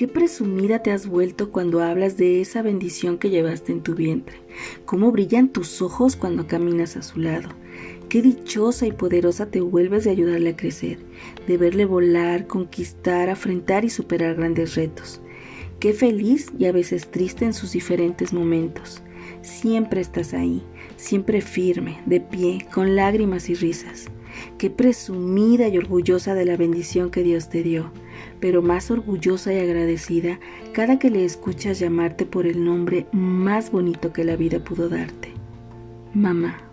Qué presumida te has vuelto cuando hablas de esa bendición que llevaste en tu vientre. Cómo brillan tus ojos cuando caminas a su lado. Qué dichosa y poderosa te vuelves de ayudarle a crecer, de verle volar, conquistar, afrontar y superar grandes retos. Qué feliz y a veces triste en sus diferentes momentos. Siempre estás ahí, siempre firme, de pie, con lágrimas y risas. Qué presumida y orgullosa de la bendición que Dios te dio, pero más orgullosa y agradecida cada que le escuchas llamarte por el nombre más bonito que la vida pudo darte. Mamá.